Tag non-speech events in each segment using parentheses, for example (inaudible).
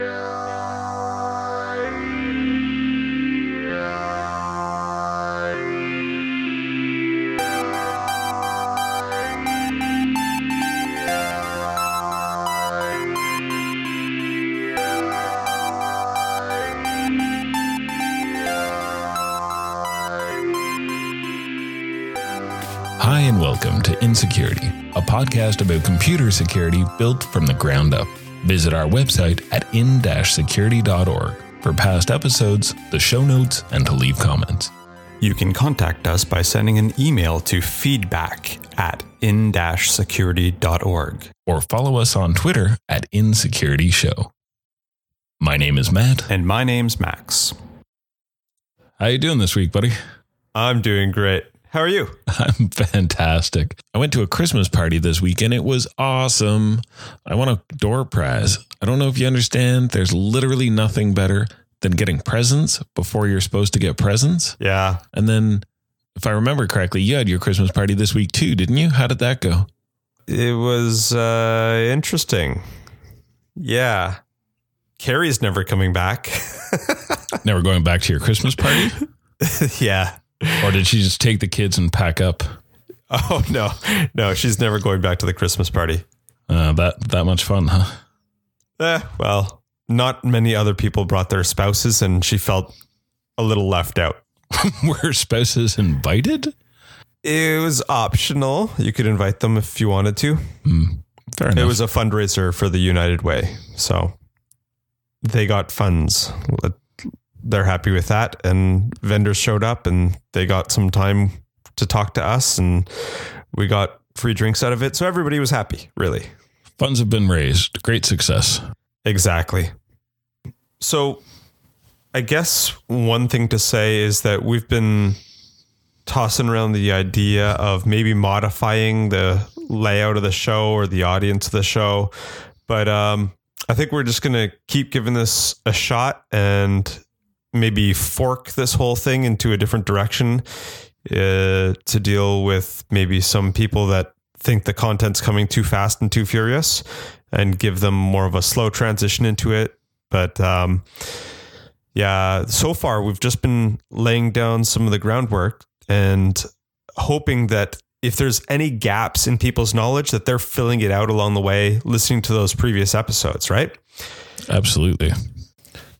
Hi, and welcome to Insecurity, a podcast about computer security built from the ground up. Visit our website at in-security.org for past episodes, the show notes, and to leave comments. You can contact us by sending an email to feedback at in-security.org. Or follow us on Twitter at Insecurity Show. My name is Matt. And my name's Max. How you doing this week, buddy? I'm doing great. How are you? (laughs) I'm fantastic. I went to a Christmas party this weekend. it was awesome. I won a door prize. I don't know if you understand, there's literally nothing better than getting presents before you're supposed to get presents. Yeah. And then, if I remember correctly, you had your Christmas party this week too, didn't you? How did that go? It was uh, interesting. Yeah. Carrie's never coming back. (laughs) Never going back to your Christmas party? (laughs) yeah. Or did she just take the kids and pack up? Oh no. No, she's never going back to the Christmas party. Uh, that that much fun, huh? Eh, well, not many other people brought their spouses and she felt a little left out. (laughs) Were spouses invited? It was optional. You could invite them if you wanted to. Fair enough. It was a fundraiser for the United Way. So they got funds. They're happy with that. And vendors showed up and they got some time to talk to us and we got free drinks out of it. So everybody was happy, really. Funds have been raised. Great success. Exactly. So I guess one thing to say is that we've been tossing around the idea of maybe modifying the layout of the show or the audience of the show. But um, I think we're just going to keep giving this a shot and maybe fork this whole thing into a different direction uh, to deal with maybe some people that think the content's coming too fast and too furious and give them more of a slow transition into it. But um, yeah, so far we've just been laying down some of the groundwork and hoping that if there's any gaps in people's knowledge that they're filling it out along the way listening to those previous episodes, right? Absolutely.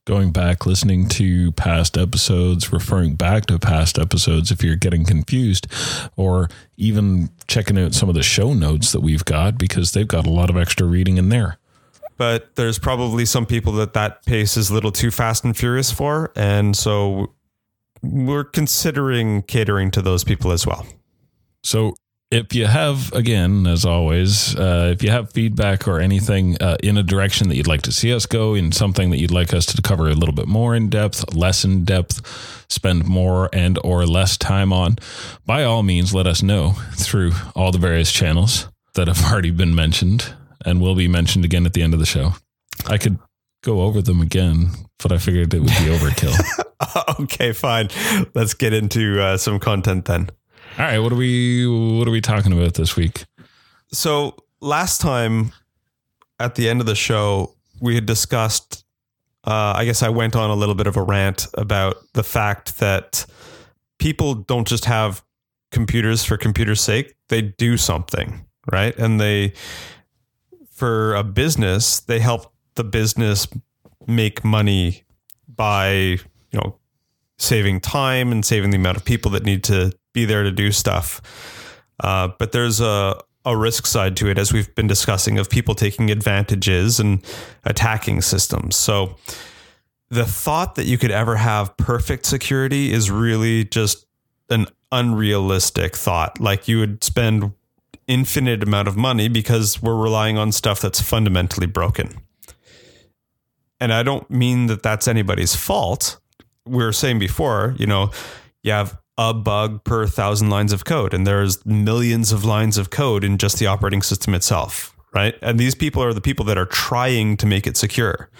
Going back, listening to past episodes, referring back to past episodes if you're getting confused, or even checking out some of the show notes that we've got because they've got a lot of extra reading in there. But there's probably some people that that pace is a little too fast and furious for. And so we're considering catering to those people as well. So if you have, again, as always, uh, if you have feedback or anything uh, in a direction that you'd like to see us go, in something that you'd like us to cover a little bit more in depth, less in depth, spend more and or less time on, by all means, let us know through all the various channels that have (laughs) already been mentioned and will be mentioned again at the end of the show. I could go over them again, but I figured it would be overkill. (laughs) okay, fine. Let's get into uh, some content then. All right, what are we what are we talking about this week? So last time at the end of the show, we had discussed. Uh, I guess I went on a little bit of a rant about the fact that people don't just have computers for computer's sake; they do something, right? And they, for a business, they help the business make money by you know saving time and saving the amount of people that need to be there to do stuff. Uh, but there's a, a risk side to it, as we've been discussing, of people taking advantages and attacking systems. So the thought that you could ever have perfect security is really just an unrealistic thought. Like you would spend infinite amount of money because we're relying on stuff that's fundamentally broken. And I don't mean that that's anybody's fault. We were saying before, you know, you have a bug per thousand lines of code, and there's millions of lines of code in just the operating system itself, right? And these people are the people that are trying to make it secure.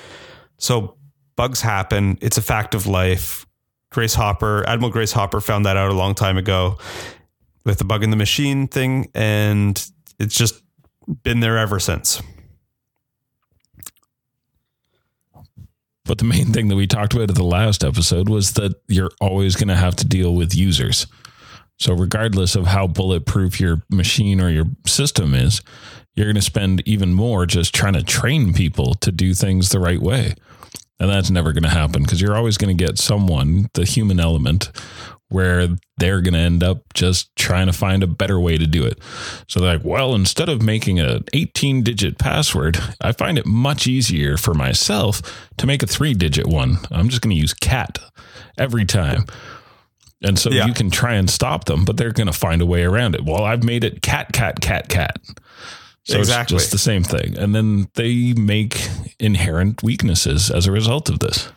So bugs happen. It's a fact of life. Grace Hopper, Admiral Grace Hopper found that out a long time ago with the bug in the machine thing, and it's just been there ever since. But the main thing that we talked about at the last episode was that you're always going to have to deal with users. So, regardless of how bulletproof your machine or your system is, you're going to spend even more just trying to train people to do things the right way. And that's never going to happen because you're always going to get someone, the human element, where they're going to end up just trying to find a better way to do it. So they're like, well, instead of making an 18 digit password, I find it much easier for myself to make a three digit one. I'm just going to use cat every time. And so yeah. you can try and stop them, but they're going to find a way around it. Well, I've made it cat, cat, cat, cat. So exactly. it's just the same thing. And then they make inherent weaknesses as a result of this.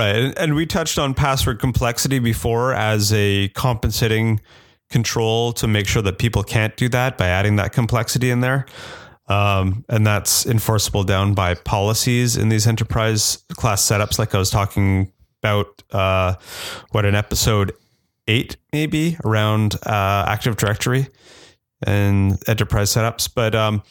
Right. And we touched on password complexity before as a compensating control to make sure that people can't do that by adding that complexity in there. Um, and that's enforceable down by policies in these enterprise class setups, like I was talking about, uh, what an episode eight, maybe around uh, Active Directory and enterprise setups. But um,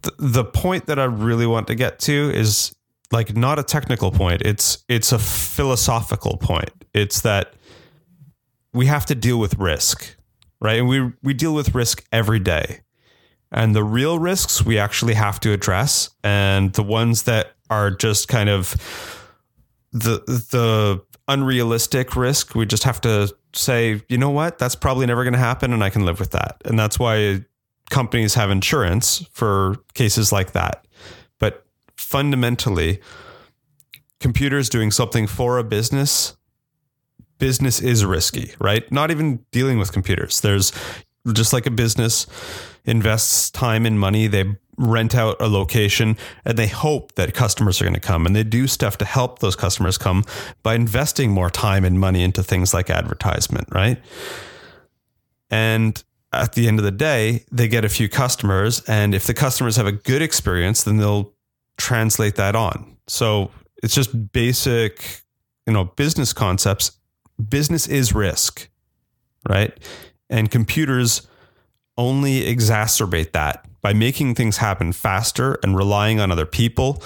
th- the point that I really want to get to is like not a technical point. It's it's a philosophical point. It's that we have to deal with risk, right? And we we deal with risk every day. And the real risks we actually have to address and the ones that are just kind of the the unrealistic risk, we just have to say, you know what, that's probably never going to happen and I can live with that. And that's why companies have insurance for cases like that fundamentally, computers doing something for a business, business is risky, right? Not even dealing with computers. There's just like a business invests time and money, they rent out a location and they hope that customers are going to come and they do stuff to help those customers come by investing more time and money into things like advertisement, right? And at the end of the day, they get a few customers. And if the customers have a good experience, then they'll translate that on. So it's just basic, you know, business concepts. Business is risk, right? And computers only exacerbate that by making things happen faster and relying on other people.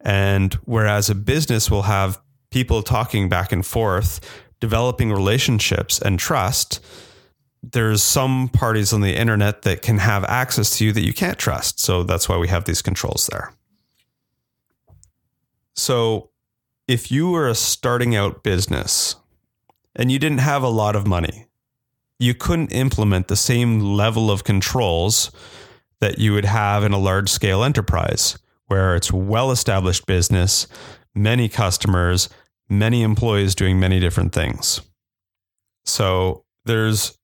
And whereas a business will have people talking back and forth, developing relationships and trust, there's some parties on the internet that can have access to you that you can't trust. So that's why we have these controls there. So, if you were a starting out business and you didn't have a lot of money, you couldn't implement the same level of controls that you would have in a large scale enterprise where it's well established business, many customers, many employees doing many different things. So, there's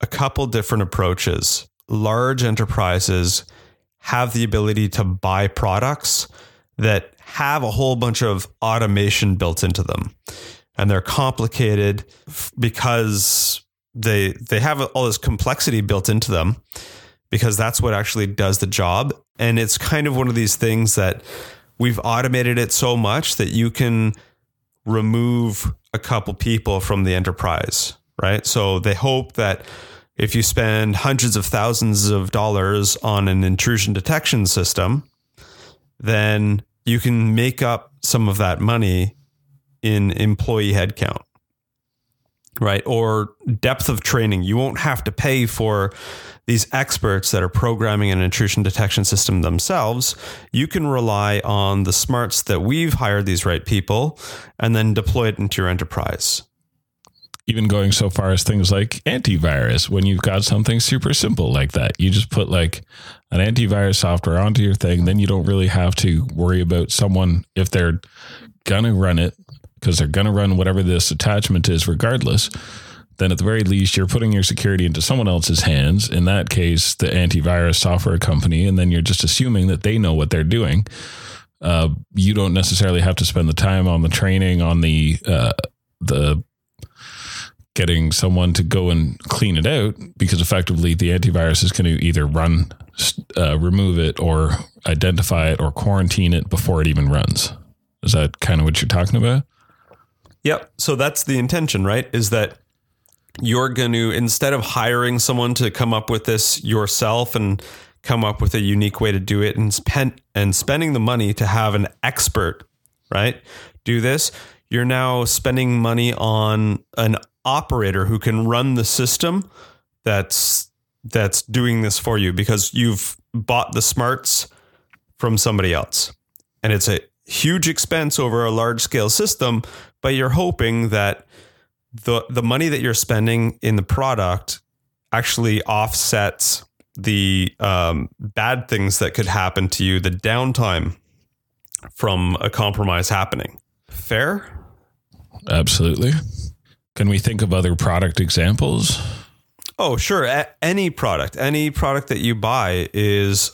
a couple different approaches. Large enterprises have the ability to buy products that have a whole bunch of automation built into them. And they're complicated because they they have all this complexity built into them because that's what actually does the job. And it's kind of one of these things that we've automated it so much that you can remove a couple people from the enterprise, right? So they hope that if you spend hundreds of thousands of dollars on an intrusion detection system, then you can make up some of that money in employee headcount, right? Or depth of training. You won't have to pay for these experts that are programming an intrusion detection system themselves. You can rely on the smarts that we've hired these right people and then deploy it into your enterprise even going so far as things like antivirus when you've got something super simple like that. You just put like an antivirus software onto your thing then you don't really have to worry about someone if they're gonna run it because they're gonna run whatever this attachment is regardless. Then at the very least you're putting your security into someone else's hands in that case the antivirus software company and then you're just assuming that they know what they're doing. Uh, you don't necessarily have to spend the time on the training on the uh, the getting someone to go and clean it out because effectively the antivirus is going to either run, uh, remove it, or identify it or quarantine it before it even runs. Is that kind of what you're talking about? Yep. So that's the intention, right? Is that you're going to, instead of hiring someone to come up with this yourself and come up with a unique way to do it and spend and spending the money to have an expert right? Do this. You're now spending money on an operator who can run the system that's that's doing this for you because you've bought the smarts from somebody else. And it's a huge expense over a large scale system, but you're hoping that the the money that you're spending in the product actually offsets the um, bad things that could happen to you, the downtime from a compromise happening. Fair? Absolutely. Can we think of other product examples? Oh, sure. A- any product, any product that you buy is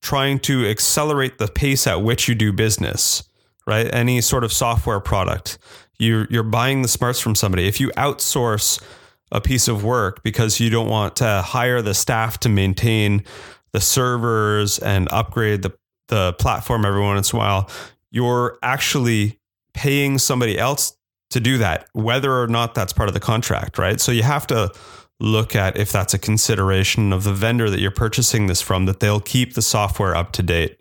trying to accelerate the pace at which you do business, right? Any sort of software product. You're, you're buying the smarts from somebody. If you outsource a piece of work because you don't want to hire the staff to maintain the servers and upgrade the, the platform every once in a while, you're actually paying somebody else to do that, whether or not that's part of the contract, right? So you have to look at if that's a consideration of the vendor that you're purchasing this from, that they'll keep the software up to date,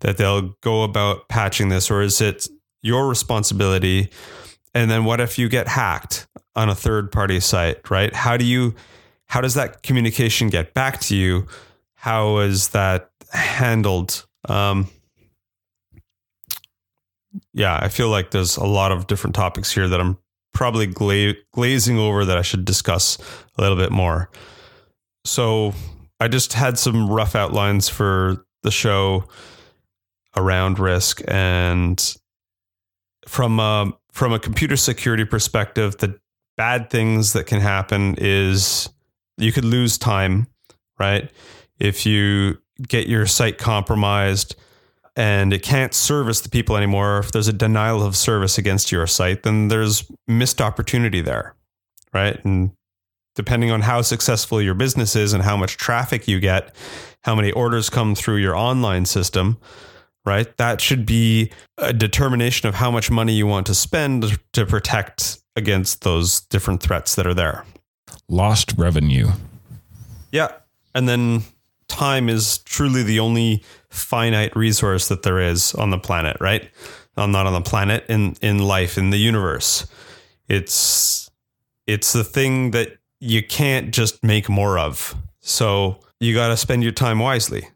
that they'll go about patching this, or is it your responsibility? And then what if you get hacked on a third party site, right? How do you, how does that communication get back to you? How is that handled? Um, yeah, I feel like there's a lot of different topics here that I'm probably gla- glazing over that I should discuss a little bit more. So I just had some rough outlines for the show around risk and from a, from a computer security perspective, the bad things that can happen is you could lose time, right? If you get your site compromised, and it can't service the people anymore, if there's a denial of service against your site, then there's missed opportunity there, right? And depending on how successful your business is and how much traffic you get, how many orders come through your online system, right? That should be a determination of how much money you want to spend to protect against those different threats that are there. Lost revenue. Yeah. And then time is truly the only finite resource that there is on the planet, right? Well, not on the planet, in in life, in the universe. It's it's the thing that you can't just make more of. So you got to spend your time wisely.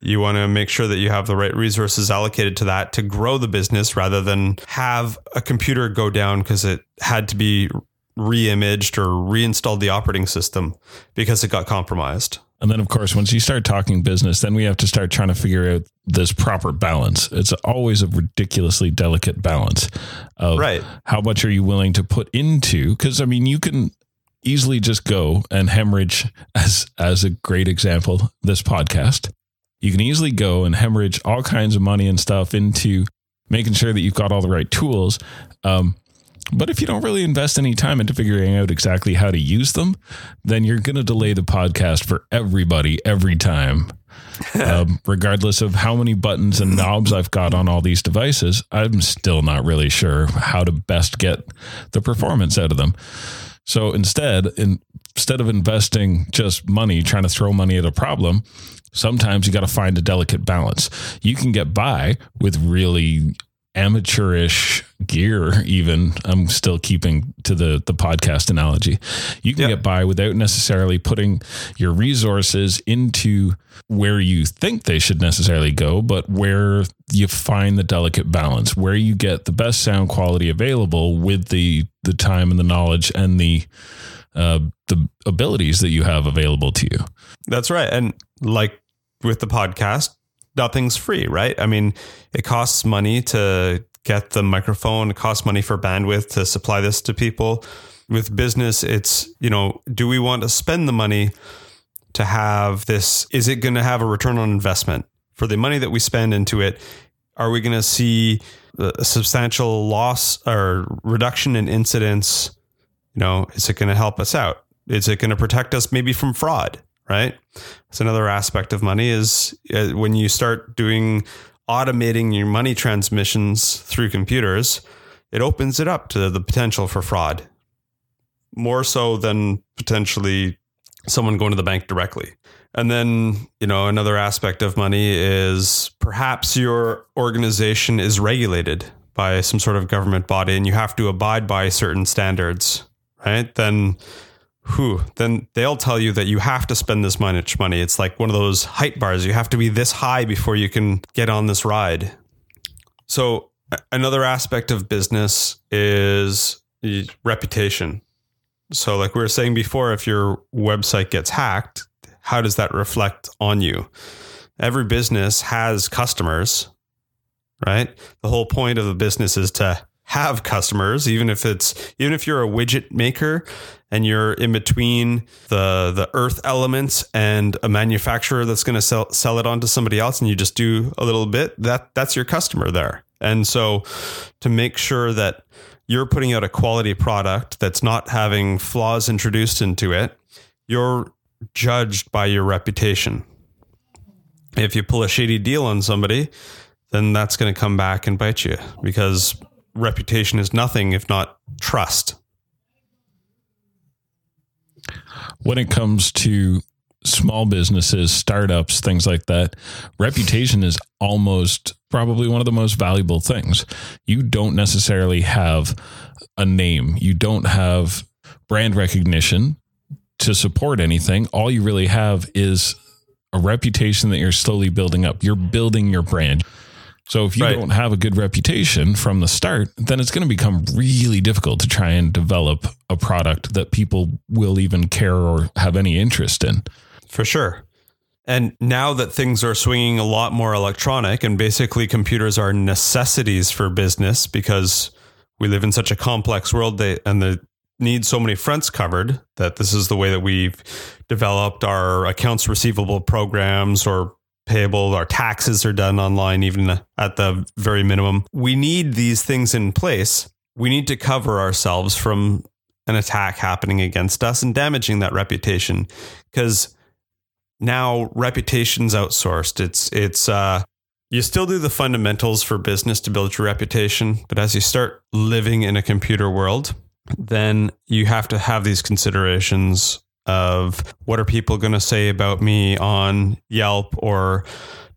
You want to make sure that you have the right resources allocated to that to grow the business rather than have a computer go down because it had to be re-imaged or reinstalled the operating system because it got compromised. And then, of course, once you start talking business, then we have to start trying to figure out this proper balance. It's always a ridiculously delicate balance of Right. how much are you willing to put into? Because I mean, you can easily just go and hemorrhage, as as a great example, this podcast. You can easily go and hemorrhage all kinds of money and stuff into making sure that you've got all the right tools. Um, but if you don't really invest any time into figuring out exactly how to use them, then you're going to delay the podcast for everybody every time. (laughs) um, regardless of how many buttons and knobs I've got on all these devices, I'm still not really sure how to best get the performance out of them. So instead, in, instead of investing just money, trying to throw money at a problem, sometimes you got to find a delicate balance. You can get by with really amateurish gear even i'm still keeping to the the podcast analogy you can Yeah. get by without necessarily putting your resources into where you think they should necessarily go but where you find the delicate balance where you get the best sound quality available with the the time and the knowledge and the uh, the abilities that you have available to you That's right. And like with the podcast, nothing's free, right? I mean, it costs money to get the microphone, it costs money for bandwidth to supply this to people. With business, it's, you know, do we want to spend the money to have this? Is it going to have a return on investment for the money that we spend into it? Are we going to see a substantial loss or reduction in incidents? You know, is it going to help us out? Is it going to protect us maybe from fraud? Right. That's another aspect of money is uh, when you start doing automating your money transmissions through computers, it opens it up to the potential for fraud more so than potentially someone going to the bank directly. And then, you know, another aspect of money is perhaps your organization is regulated by some sort of government body and you have to abide by certain standards, right? Then then they'll tell you that you have to spend this much money. It's like one of those height bars. You have to be this high before you can get on this ride. So another aspect of business is reputation. So like we were saying before, if your website gets hacked, how does that reflect on you? Every business has customers, right? The whole point of a business is to have customers, even if it's even if you're a widget maker and you're in between the the earth elements and a manufacturer that's going to sell sell it on to somebody else and you just do a little bit, that that's your customer there. And so to make sure that you're putting out a quality product that's not having flaws introduced into it, you're judged by your reputation. If you pull a shady deal on somebody, then that's going to come back and bite you because reputation is nothing if not trust. When it comes to small businesses, startups, things like that, reputation is almost probably one of the most valuable things. You don't necessarily have a name, you don't have brand recognition to support anything. All you really have is a reputation that you're slowly building up. You're building your brand. So if you right. don't have a good reputation from the start, then it's going to become really difficult to try and develop a product that people will even care or have any interest in. For sure. And now that things are swinging a lot more electronic and basically computers are necessities for business because we live in such a complex world they, and the need so many fronts covered that this is the way that we've developed our accounts receivable programs or payable, our taxes are done online, even at the very minimum. We need these things in place. We need to cover ourselves from an attack happening against us and damaging that reputation because now reputation's outsourced. It's, it's, uh, you still do the fundamentals for business to build your reputation, but as you start living in a computer world, then you have to have these considerations of what are people going to say about me on Yelp or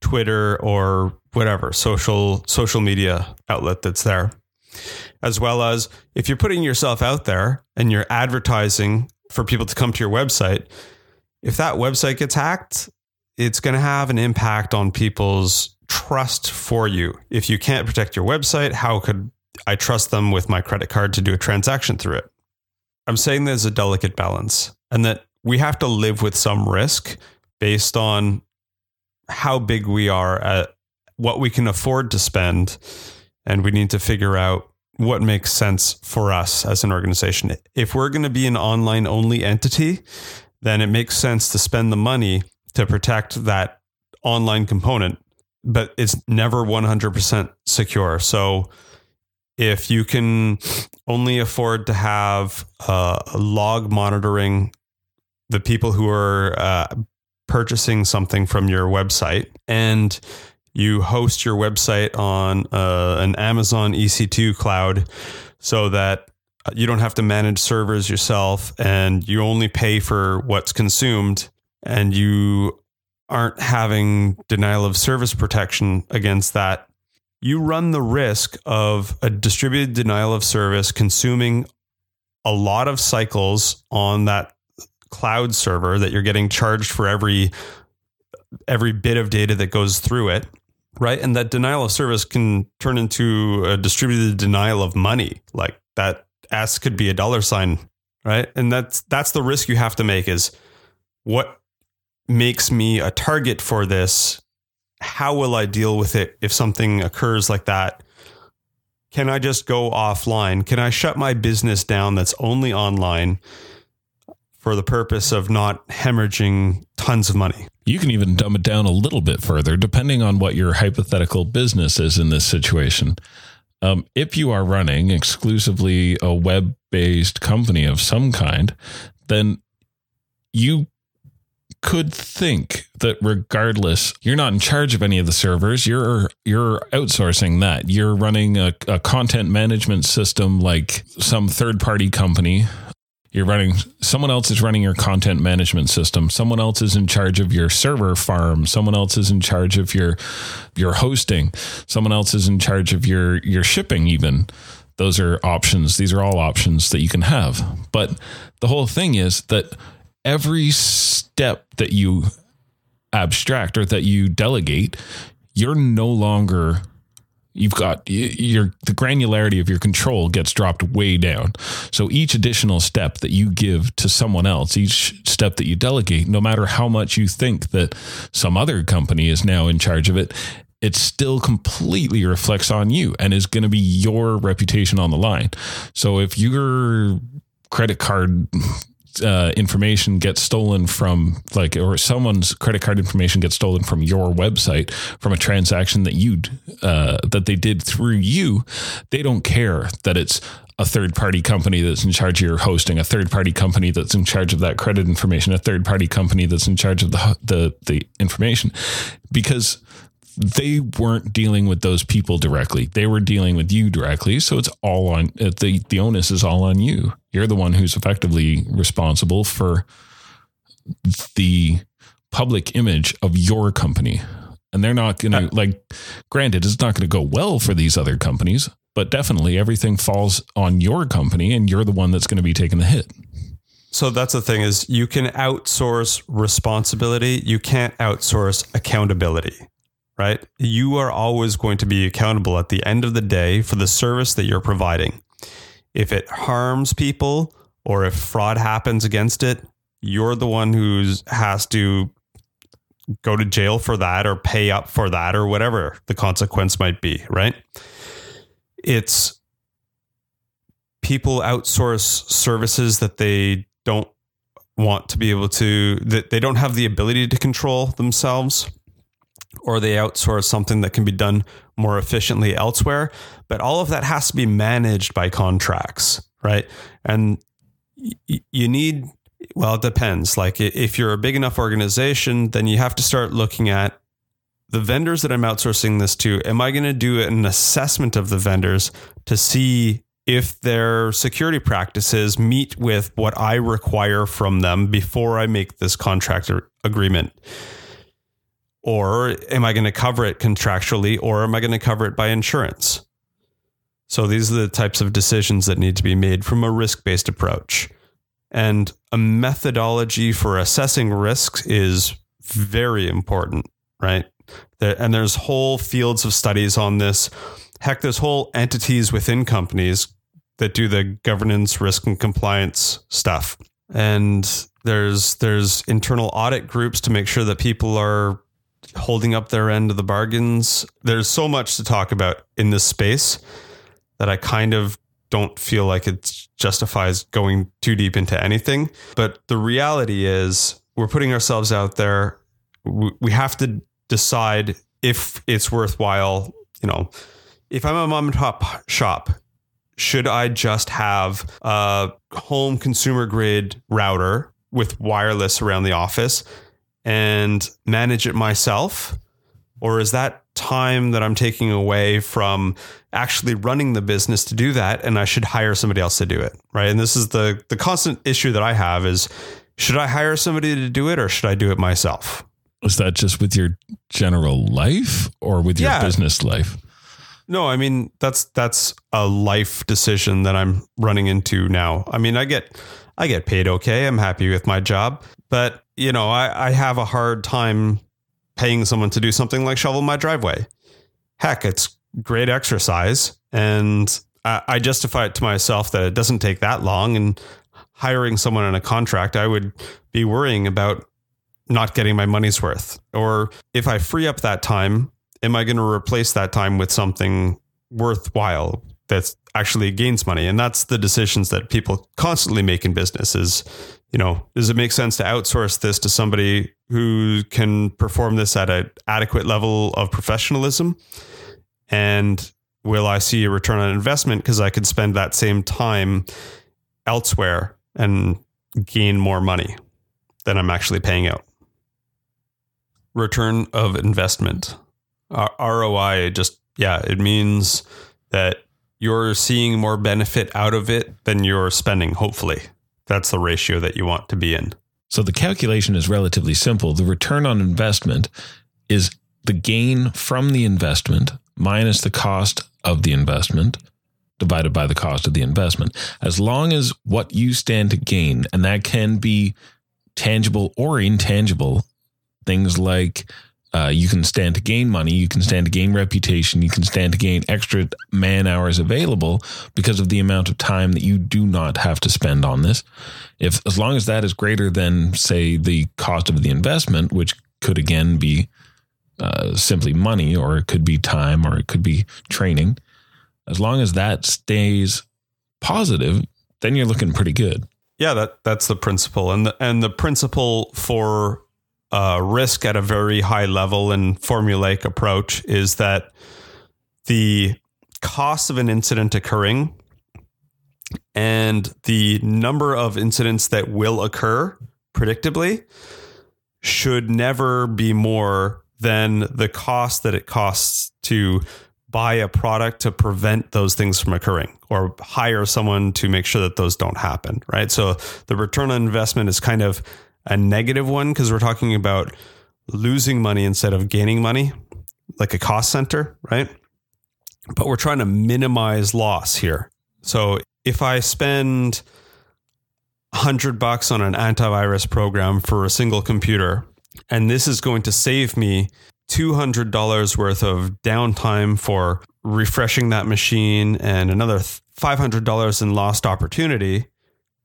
Twitter or whatever social social media outlet that's there. As well as if you're putting yourself out there and you're advertising for people to come to your website, if that website gets hacked, it's going to have an impact on people's trust for you. If you can't protect your website, how could I trust them with my credit card to do a transaction through it? I'm saying there's a delicate balance and that we have to live with some risk based on how big we are at what we can afford to spend and we need to figure out what makes sense for us as an organization. If we're going to be an online only entity, then it makes sense to spend the money to protect that online component, but it's never 100% secure. So if you can only afford to have uh, log monitoring the people who are uh, purchasing something from your website and you host your website on uh, an Amazon EC2 cloud so that you don't have to manage servers yourself and you only pay for what's consumed and you aren't having denial of service protection against that. You run the risk of a distributed denial of service consuming a lot of cycles on that cloud server that you're getting charged for every every bit of data that goes through it right? And that denial of service can turn into a distributed denial of money. Like that s could be a dollar sign right? And that's that's the risk you have to make is what makes me a target for this? How will i deal with it if something occurs like that? Can i just go offline? Can i shut my business down that's only online for the purpose of not hemorrhaging tons of money. You can even dumb it down a little bit further, depending on what your hypothetical business is in this situation. Um, if you are running exclusively a web based company of some kind, then you could think that regardless you're not in charge of any of the servers you're you're outsourcing that you're running a, a content management system like some third party company You're running someone else is running your content management system. Someone else is in charge of your server farm. Someone else is in charge of your your hosting. Someone else is in charge of your your shipping even. Those are options. These are all options that you can have. But the whole thing is that every step that you abstract or that you delegate, you're no longer you've got your the granularity of your control gets dropped way down. So each additional step that you give to someone else, each step that you delegate, no matter how much you think that some other company is now in charge of it, it still completely reflects on you and is going to be your reputation on the line. So if your credit card uh, information gets stolen from like or someone's credit card information gets stolen from your website from a transaction that you uh, that they did through you they don't care that it's a third party company that's in charge of your hosting, a third party company that's in charge of that credit information, a third party company that's in charge of the the the information, because they weren't dealing with those people directly. They were dealing with you directly. So it's all on uh, the the onus is all on you. You're the one who's effectively responsible for the public image of your company. And they're not going to uh, like granted it's not going to go well for these other companies, but definitely everything falls on your company and you're the one that's going to be taking the hit. So that's the thing is you can outsource responsibility, you can't outsource accountability right? You are always going to be accountable at the end of the day for the service that you're providing. If it harms people or if fraud happens against it, you're the one who has to go to jail for that or pay up for that or whatever the consequence might be, right? It's people outsource services that they don't want to be able to that they don't have the ability to control themselves or they outsource something that can be done more efficiently elsewhere. But all of that has to be managed by contracts, right? And you need, well, it depends. Like if you're a big enough organization, then you have to start looking at the vendors that I'm outsourcing this to. Am I going to do an assessment of the vendors to see if their security practices meet with what I require from them before I make this contract agreement? Or am I going to cover it contractually or am I going to cover it by insurance? So these are the types of decisions that need to be made from a risk based approach. And a methodology for assessing risks is very important, right? And there's whole fields of studies on this. Heck, there's whole entities within companies that do the governance, risk, and compliance stuff. And there's there's internal audit groups to make sure that people are holding up their end of the bargains. There's so much to talk about in this space that I kind of don't feel like it justifies going too deep into anything. But the reality is, we're putting ourselves out there. We have to decide if it's worthwhile. You know, if I'm a mom and pop shop, should I just have a home consumer grade router with wireless around the office? And manage it myself? Or is that time that I'm taking away from actually running the business to do that and I should hire somebody else to do it? Right. And this is the the constant issue that I have is should I hire somebody to do it or should I do it myself? Is that just with your general life or with your yeah. business life? No, I mean that's that's a life decision that I'm running into now. I mean, I get I get paid okay. I'm happy with my job, but you know, I, I have a hard time paying someone to do something like shovel my driveway. Heck, it's great exercise. And I, I justify it to myself that it doesn't take that long. And hiring someone on a contract, I would be worrying about not getting my money's worth. Or if I free up that time, am I going to replace that time with something worthwhile that actually gains money? And that's the decisions that people constantly make in business is you know, does it make sense to outsource this to somebody who can perform this at an adequate level of professionalism? And will I see a return on investment because I could spend that same time elsewhere and gain more money than I'm actually paying out? Return of investment. ROI just, yeah, it means that you're seeing more benefit out of it than you're spending, hopefully That's the ratio that you want to be in. So the calculation is relatively simple. The return on investment is the gain from the investment minus the cost of the investment divided by the cost of the investment. As long as what you stand to gain, and that can be tangible or intangible, things like uh, you can stand to gain money, you can stand to gain reputation, you can stand to gain extra man hours available because of the amount of time that you do not have to spend on this. If as long as that is greater than say the cost of the investment, which could again be uh, simply money, or it could be time, or it could be training. As long as that stays positive, then you're looking pretty good. Yeah, that that's the principle, and the and the principle for uh, risk at a very high level and formulaic approach is that the cost of an incident occurring and the number of incidents that will occur predictably should never be more than the cost that it costs to buy a product to prevent those things from occurring or hire someone to make sure that those don't happen right? So the return on investment is kind of a negative one because we're talking about losing money instead of gaining money, like a cost center, right? But we're trying to minimize loss here. So if I spend 100 bucks on an antivirus program for a single computer, and this is going to save me $200 worth of downtime for refreshing that machine and another $500 in lost opportunity,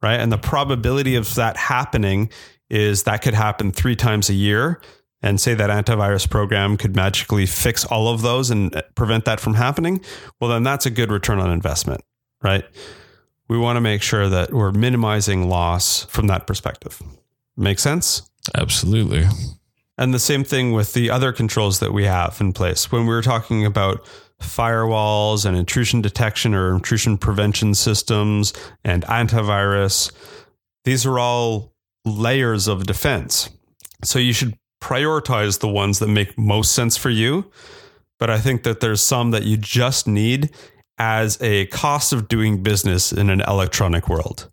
right? And the probability of that happening is that could happen three times a year. And say that antivirus program could magically fix all of those and prevent that from happening. Well, then that's a good return on investment, right? We want to make sure that we're minimizing loss from that perspective. Make sense? Absolutely. And the same thing with the other controls that we have in place. When we were talking about firewalls and intrusion detection or intrusion prevention systems and antivirus, these are all layers of defense. So you should prioritize the ones that make most sense for you. But I think that there's some that you just need as a cost of doing business in an electronic world.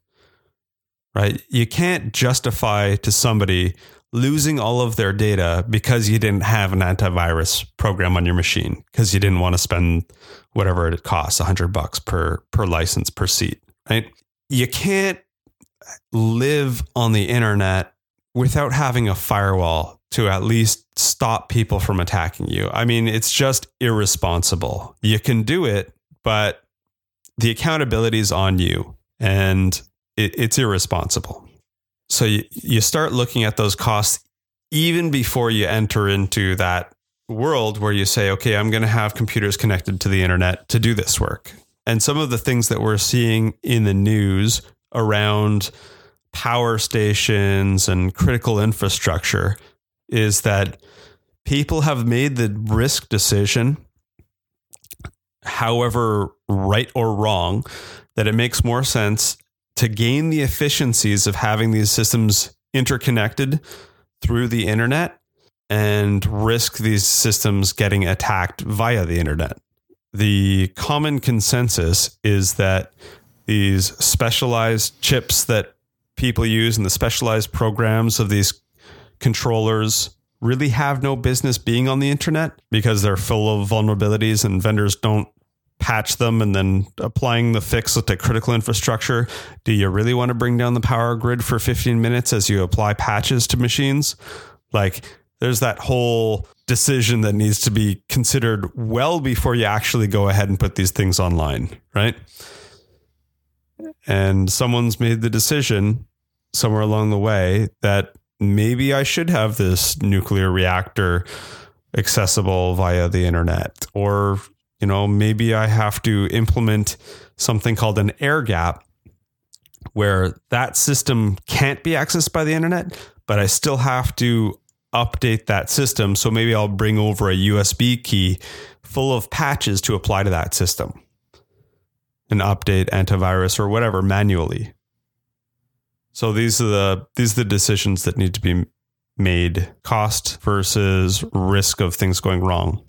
Right? You can't justify to somebody losing all of their data because you didn't have an antivirus program on your machine because you didn't want to spend whatever it costs 100 bucks per per license per seat, right? You can't live on the internet without having a firewall to at least stop people from attacking you. I mean, it's just irresponsible. You can do it, but the accountability is on you and it, it's irresponsible. So you, you start looking at those costs even before you enter into that world where you say, okay, I'm going to have computers connected to the internet to do this work. And some of the things that we're seeing in the news around power stations and critical infrastructure is that people have made the risk decision, however right or wrong, that it makes more sense to gain the efficiencies of having these systems interconnected through the internet and risk these systems getting attacked via the internet. The common consensus is that these specialized chips that people use and the specialized programs of these controllers really have no business being on the internet because they're full of vulnerabilities and vendors don't patch them and then applying the fix to critical infrastructure. Do you really want to bring down the power grid for 15 minutes as you apply patches to machines? Like there's that whole decision that needs to be considered well before you actually go ahead and put these things online, right? And someone's made the decision somewhere along the way that maybe I should have this nuclear reactor accessible via the internet. Or you know maybe I have to implement something called an air gap where that system can't be accessed by the internet but I still have to update that system. So maybe I'll bring over a USB key full of patches to apply to that system and update antivirus or whatever manually. So these are the these are the decisions that need to be made cost versus risk of things going wrong.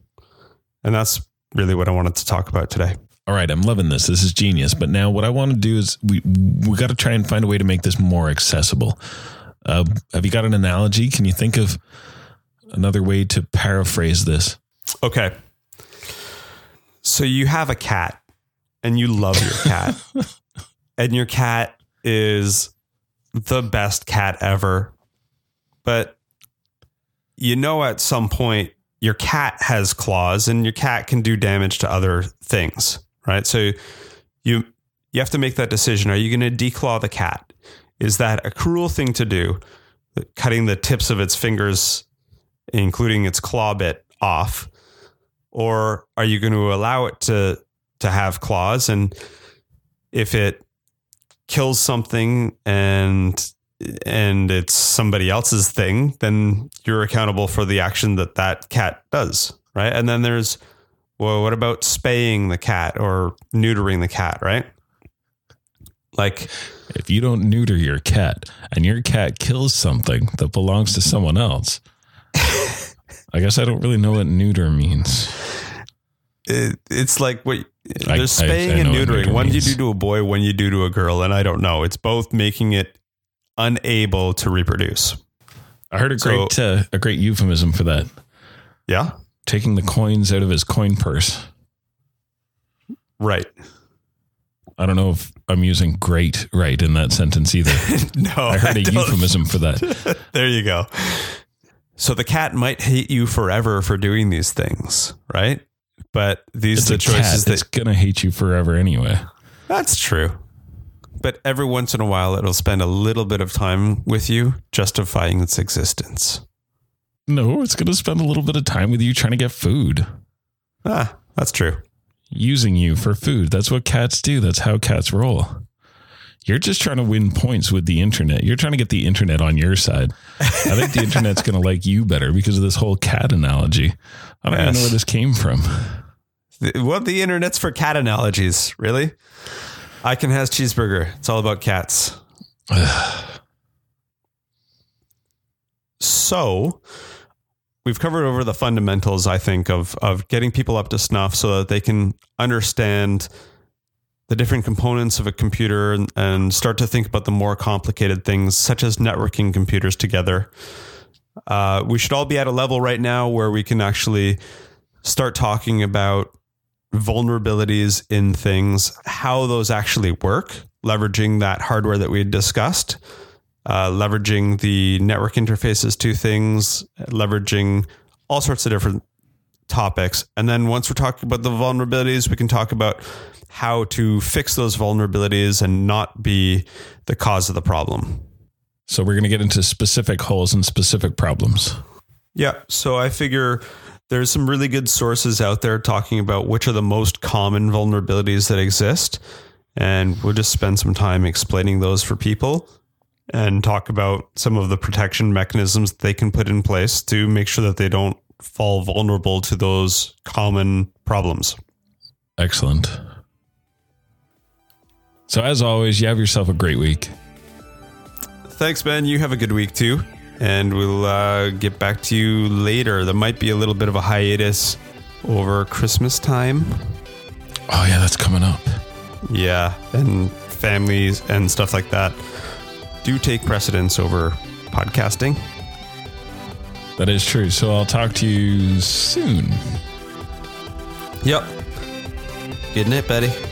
And that's really what I wanted to talk about today. All right, I'm loving this. This is genius. But now, what I want to do is we we got to try and find a way to make this more accessible. Uh, have you got an analogy? Can you think of another way to paraphrase this? Okay. So you have a cat and you love your cat. (laughs) and your cat is the best cat ever. But you know at some point your cat has claws and your cat can do damage to other things, right? So you you have to make that decision. Are you going to declaw the cat? Is that a cruel thing to do? Cutting the tips of its fingers, including its claw bit, off, or are you going to allow it to to have claws. And if it kills something and and it's somebody else's thing then you're accountable for the action that that cat does right? And then there's well what about spaying the cat or neutering the cat right? Like if you don't neuter your cat and your cat kills something that belongs to someone else (laughs) i guess i don't really know what neuter means it, it's like what there's spaying I, I and neutering. One you do to a boy, one you do to a girl, and I don't know. It's both making it unable to reproduce. I heard a so, great uh, a great euphemism for that. Yeah, taking the coins out of his coin purse. Right. I don't know if I'm using great right in that sentence either. (laughs) no, I heard a euphemism for that. (laughs) there you go. So the cat might hate you forever for doing these things, right? But these it's are the choices that's gonna hate you forever anyway. That's true. But every once in a while, it'll spend a little bit of time with you, justifying its existence. No, it's gonna spend a little bit of time with you trying to get food. Ah, that's true. Using you for food. That's what cats do. That's how cats roll. You're just trying to win points with the internet. You're trying to get the internet on your side. I think the (laughs) internet's going to like you better because of this whole cat analogy. I don't yes. even know where this came from. What the internet's for cat analogies, really? I can has cheeseburger. It's all about cats. (sighs) so, we've covered over the fundamentals, I think, of of getting people up to snuff so that they can understand the different components of a computer and, and start to think about the more complicated things, such as networking computers together. Uh, we should all be at a level right now where we can actually start talking about vulnerabilities in things, how those actually work, leveraging that hardware that we had discussed, uh, leveraging the network interfaces to things, leveraging all sorts of different topics. And then once we're talking about the vulnerabilities, we can talk about how to fix those vulnerabilities and not be the cause of the problem. So we're going to get into specific holes and specific problems. Yeah. So I figure there's some really good sources out there talking about which are the most common vulnerabilities that exist. And we'll just spend some time explaining those for people and talk about some of the protection mechanisms they can put in place to make sure that they don't fall vulnerable to those common problems. Excellent. So, as always, you have yourself a great week. Thanks, Ben. You have a good week too and we'll uh, get back to you later. There might be a little bit of a hiatus over Christmas time. Oh, yeah, that's coming up. Yeah, and families and stuff like that do take precedence over podcasting. That is true. So I'll talk to you soon. Yep. Good night, Betty.